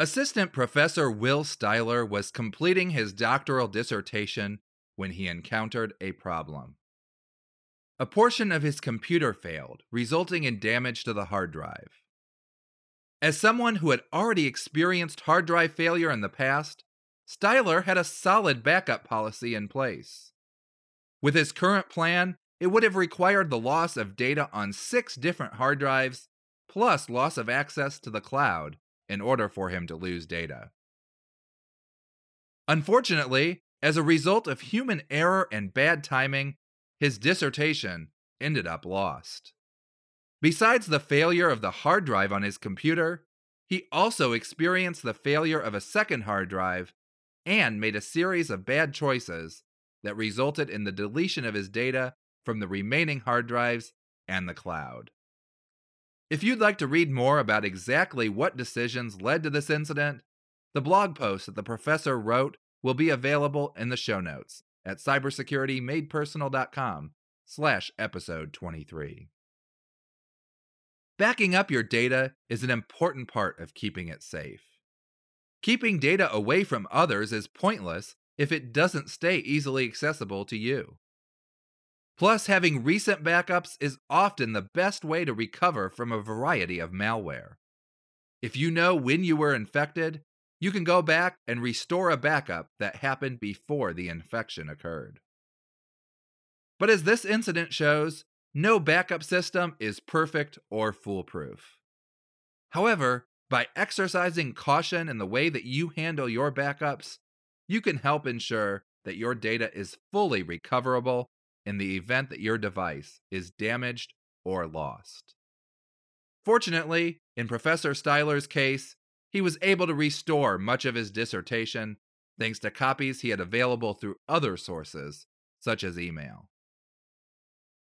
Assistant Professor Will Styler was completing his doctoral dissertation when he encountered a problem. A portion of his computer failed, resulting in damage to the hard drive. As someone who had already experienced hard drive failure in the past, Styler had a solid backup policy in place. With his current plan, it would have required the loss of data on six different hard drives, plus loss of access to the cloud, in order for him to lose data. Unfortunately, as a result of human error and bad timing, his dissertation ended up lost. Besides the failure of the hard drive on his computer, he also experienced the failure of a second hard drive and made a series of bad choices that resulted in the deletion of his data from the remaining hard drives and the cloud. If you'd like to read more about exactly what decisions led to this incident, the blog post that the professor wrote will be available in the show notes at cybersecuritymadepersonal.com slash episode 23. Backing up your data is an important part of keeping it safe. Keeping data away from others is pointless if it doesn't stay easily accessible to you. Plus, having recent backups is often the best way to recover from a variety of malware. If you know when you were infected, you can go back and restore a backup that happened before the infection occurred. But as this incident shows, no backup system is perfect or foolproof. However, by exercising caution in the way that you handle your backups, you can help ensure that your data is fully recoverable in the event that your device is damaged or lost. Fortunately, in Professor Styler's case, he was able to restore much of his dissertation thanks to copies he had available through other sources, such as email.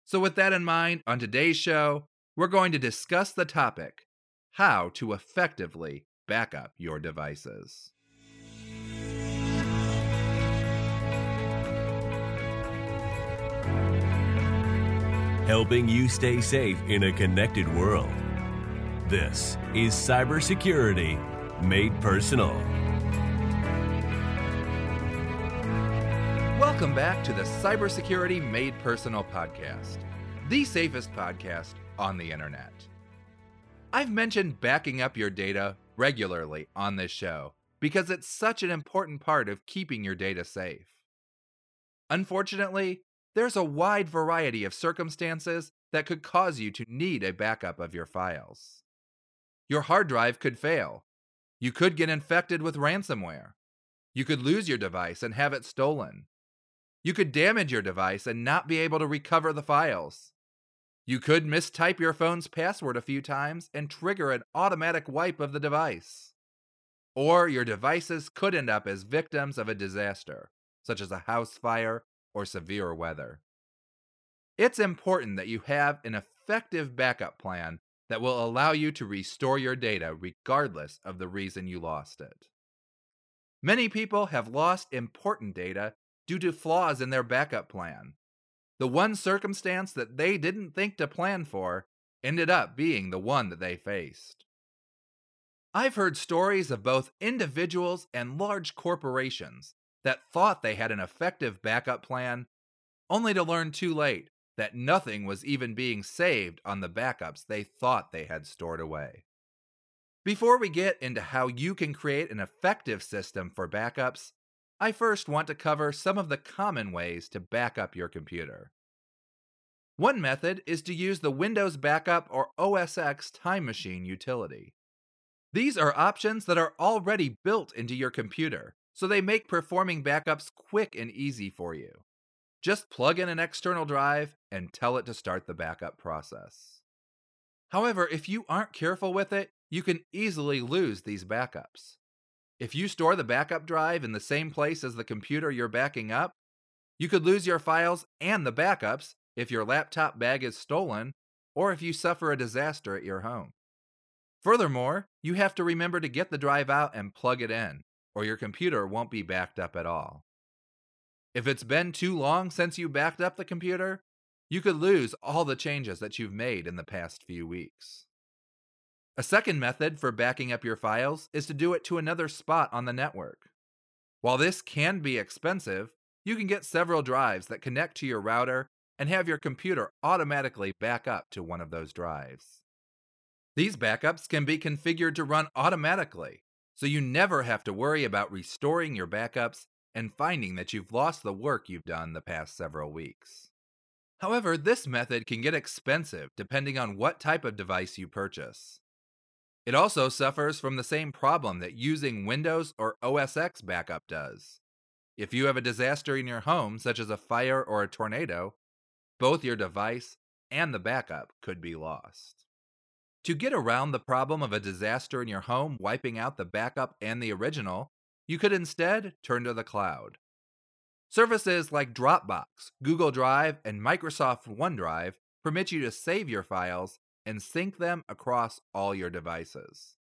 So, with that in mind, on today's show, we're going to discuss the topic how to effectively back up your devices. Helping you stay safe in a connected world. This is Cybersecurity Made Personal. Welcome back to the Cybersecurity Made Personal podcast, the safest podcast on the internet. I've mentioned backing up your data regularly on this show because it's such an important part of keeping your data safe. Unfortunately, there's a wide variety of circumstances that could cause you to need a backup of your files. Your hard drive could fail. You could get infected with ransomware. You could lose your device and have it stolen. You could damage your device and not be able to recover the files. You could mistype your phone's password a few times and trigger an automatic wipe of the device. Or your devices could end up as victims of a disaster, such as a house fire or severe weather. It's important that you have an effective backup plan that will allow you to restore your data regardless of the reason you lost it. Many people have lost important data due to flaws in their backup plan. The one circumstance that they didn't think to plan for ended up being the one that they faced. I've heard stories of both individuals and large corporations that thought they had an effective backup plan, only to learn too late that nothing was even being saved on the backups they thought they had stored away. Before we get into how you can create an effective system for backups, I first want to cover some of the common ways to back up your computer. One method is to use the Windows Backup or OS X Time Machine utility. These are options that are already built into your computer, so they make performing backups quick and easy for you. Just plug in an external drive and tell it to start the backup process. However, if you aren't careful with it, you can easily lose these backups. If you store the backup drive in the same place as the computer you're backing up, you could lose your files and the backups if your laptop bag is stolen or if you suffer a disaster at your home. Furthermore, you have to remember to get the drive out and plug it in or your computer won't be backed up at all. If it's been too long since you backed up the computer, you could lose all the changes that you've made in the past few weeks. A second method for backing up your files is to do it to another spot on the network. While this can be expensive, you can get several drives that connect to your router and have your computer automatically back up to one of those drives. These backups can be configured to run automatically, so you never have to worry about restoring your backups and finding that you've lost the work you've done the past several weeks. However, this method can get expensive depending on what type of device you purchase. It also suffers from the same problem that using Windows or OS X backup does. If you have a disaster in your home, such as a fire or a tornado, both your device and the backup could be lost. To get around the problem of a disaster in your home wiping out the backup and the original, you could instead turn to the cloud. Services like Dropbox, Google Drive, and Microsoft OneDrive permit you to save your files and sync them across all your devices.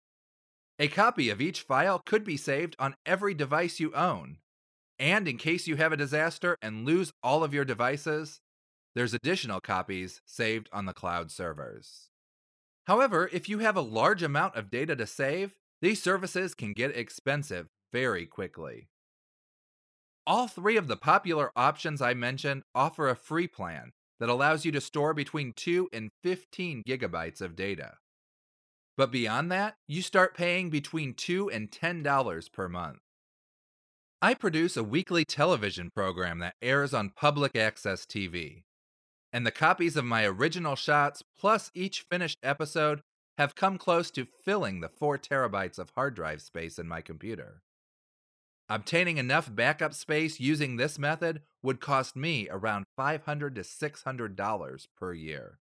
A copy of each file could be saved on every device you own. And in case you have a disaster and lose all of your devices, there's additional copies saved on the cloud servers. However, if you have a large amount of data to save, these services can get expensive very quickly. All three of the popular options I mentioned offer a free plan that allows you to store between 2 and 15 gigabytes of data. But beyond that, you start paying between 2 and $10 per month. I produce a weekly television program that airs on public access TV. And the copies of my original shots, plus each finished episode, have come close to filling the 4 terabytes of hard drive space in my computer. Obtaining enough backup space using this method would cost me around 500 to $600 per year.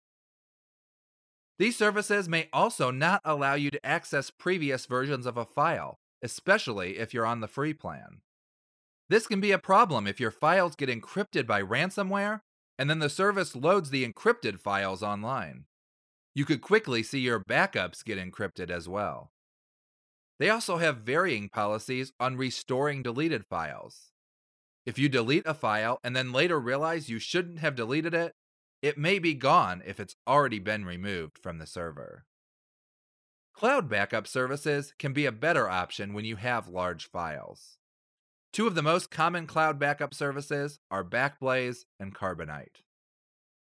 These services may also not allow you to access previous versions of a file, especially if you're on the free plan. This can be a problem if your files get encrypted by ransomware and then the service loads the encrypted files online. You could quickly see your backups get encrypted as well. They also have varying policies on restoring deleted files. If you delete a file and then later realize you shouldn't have deleted it, it may be gone if it's already been removed from the server. Cloud backup services can be a better option when you have large files. Two of the most common cloud backup services are Backblaze and Carbonite.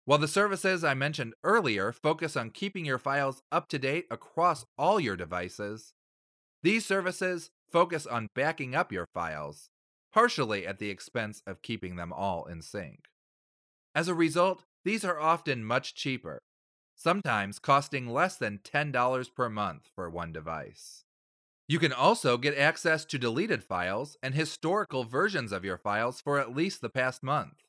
While the services I mentioned earlier focus on keeping your files up to date across all your devices, these services focus on backing up your files, partially at the expense of keeping them all in sync. As a result, these are often much cheaper, sometimes costing less than $10 per month for one device. You can also get access to deleted files and historical versions of your files for at least the past month.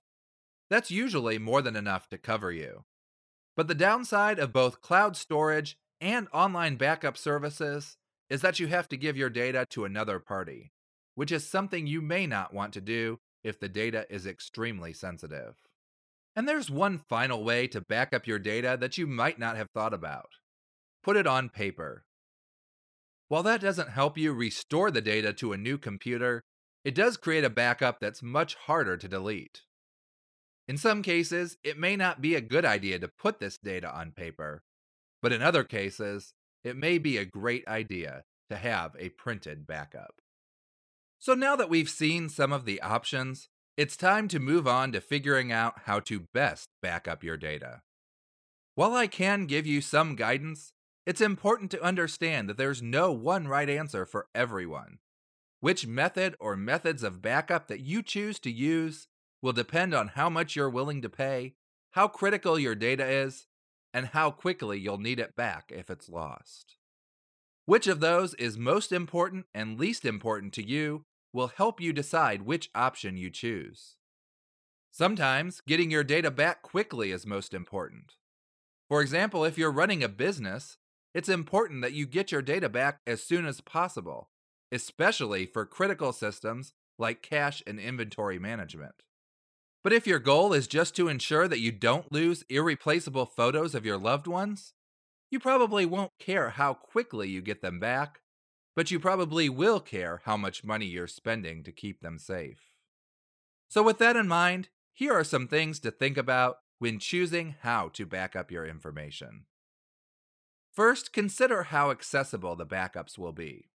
That's usually more than enough to cover you. But the downside of both cloud storage and online backup services is that you have to give your data to another party, which is something you may not want to do if the data is extremely sensitive. And there's one final way to back up your data that you might not have thought about put it on paper. While that doesn't help you restore the data to a new computer, it does create a backup that's much harder to delete. In some cases, it may not be a good idea to put this data on paper, but in other cases, it may be a great idea to have a printed backup. So now that we've seen some of the options, it's time to move on to figuring out how to best back up your data. While I can give you some guidance, it's important to understand that there's no one right answer for everyone. Which method or methods of backup that you choose to use will depend on how much you're willing to pay, how critical your data is, and how quickly you'll need it back if it's lost. Which of those is most important and least important to you will help you decide which option you choose. Sometimes getting your data back quickly is most important. For example, if you're running a business, it's important that you get your data back as soon as possible, especially for critical systems like cash and inventory management. But if your goal is just to ensure that you don't lose irreplaceable photos of your loved ones, you probably won't care how quickly you get them back, but you probably will care how much money you're spending to keep them safe. So, with that in mind, here are some things to think about when choosing how to back up your information. First, consider how accessible the backups will be.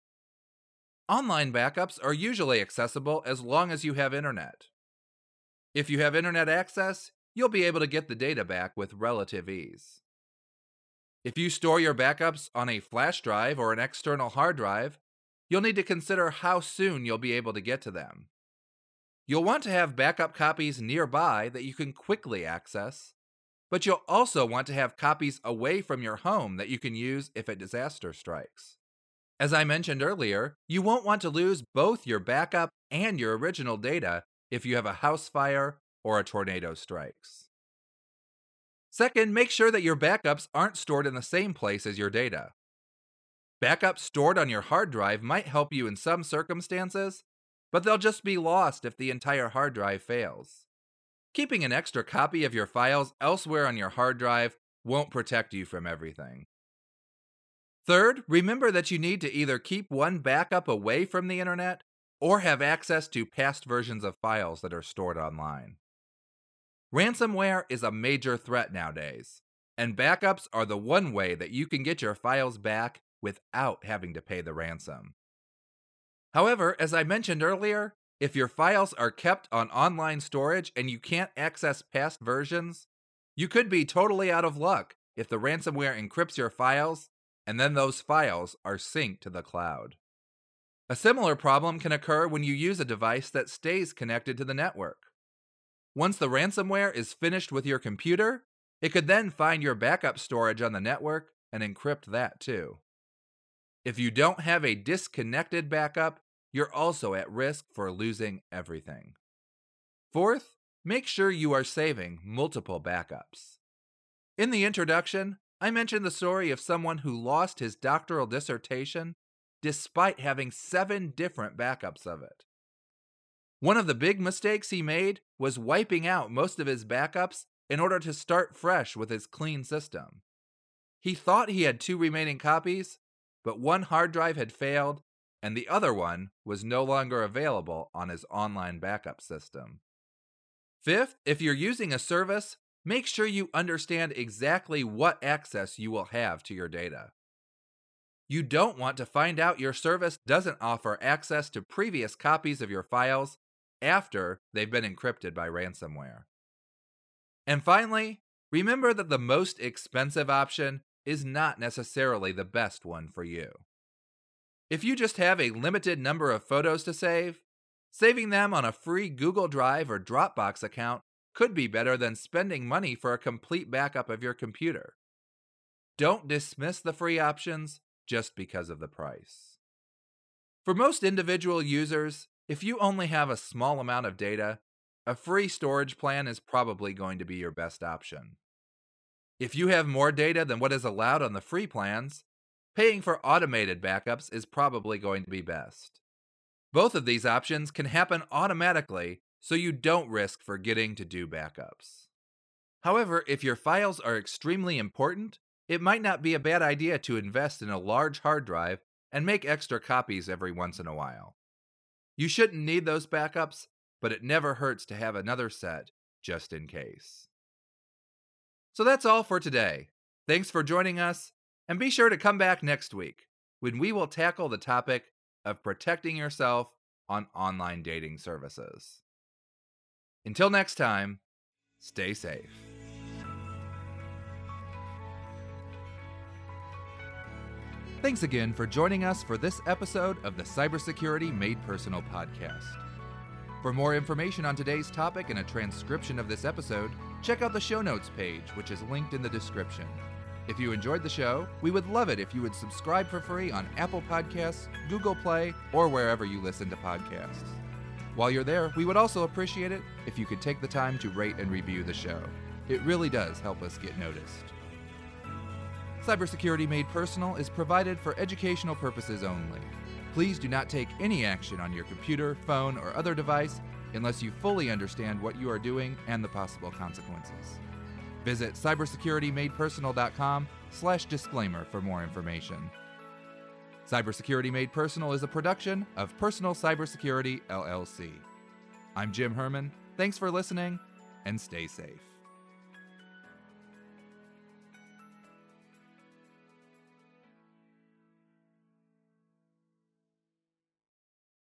Online backups are usually accessible as long as you have internet. If you have internet access, you'll be able to get the data back with relative ease. If you store your backups on a flash drive or an external hard drive, you'll need to consider how soon you'll be able to get to them. You'll want to have backup copies nearby that you can quickly access, but you'll also want to have copies away from your home that you can use if a disaster strikes. As I mentioned earlier, you won't want to lose both your backup and your original data if you have a house fire or a tornado strikes. Second, make sure that your backups aren't stored in the same place as your data. Backups stored on your hard drive might help you in some circumstances, but they'll just be lost if the entire hard drive fails. Keeping an extra copy of your files elsewhere on your hard drive won't protect you from everything. Third, remember that you need to either keep one backup away from the internet or have access to past versions of files that are stored online. Ransomware is a major threat nowadays, and backups are the one way that you can get your files back without having to pay the ransom. However, as I mentioned earlier, if your files are kept on online storage and you can't access past versions, you could be totally out of luck if the ransomware encrypts your files and then those files are synced to the cloud. A similar problem can occur when you use a device that stays connected to the network. Once the ransomware is finished with your computer, it could then find your backup storage on the network and encrypt that too. If you don't have a disconnected backup, you're also at risk for losing everything. Fourth, make sure you are saving multiple backups. In the introduction, I mentioned the story of someone who lost his doctoral dissertation despite having seven different backups of it. One of the big mistakes he made was wiping out most of his backups in order to start fresh with his clean system. He thought he had two remaining copies, but one hard drive had failed and the other one was no longer available on his online backup system. Fifth, if you're using a service, make sure you understand exactly what access you will have to your data. You don't want to find out your service doesn't offer access to previous copies of your files after they've been encrypted by ransomware. And finally, remember that the most expensive option is not necessarily the best one for you. If you just have a limited number of photos to save, saving them on a free Google Drive or Dropbox account could be better than spending money for a complete backup of your computer. Don't dismiss the free options just because of the price. For most individual users, if you only have a small amount of data, a free storage plan is probably going to be your best option. If you have more data than what is allowed on the free plans, paying for automated backups is probably going to be best. Both of these options can happen automatically, so you don't risk forgetting to do backups. However, if your files are extremely important, it might not be a bad idea to invest in a large hard drive and make extra copies every once in a while. You shouldn't need those backups, but it never hurts to have another set just in case. So that's all for today. Thanks for joining us, and be sure to come back next week when we will tackle the topic of protecting yourself on online dating services. Until next time, stay safe. Thanks again for joining us for this episode of the Cybersecurity Made Personal podcast. For more information on today's topic and a transcription of this episode, check out the show notes page, which is linked in the description. If you enjoyed the show, we would love it if you would subscribe for free on Apple Podcasts, Google Play, or wherever you listen to podcasts. While you're there, we would also appreciate it if you could take the time to rate and review the show. It really does help us get noticed. Cybersecurity Made Personal is provided for educational purposes only. Please do not take any action on your computer, phone, or other device unless you fully understand what you are doing and the possible consequences. Visit cybersecuritymadepersonal.com slash disclaimer for more information. Cybersecurity Made Personal is a production of Personal Cybersecurity, LLC. I'm Jim Herman. Thanks for listening, and stay safe.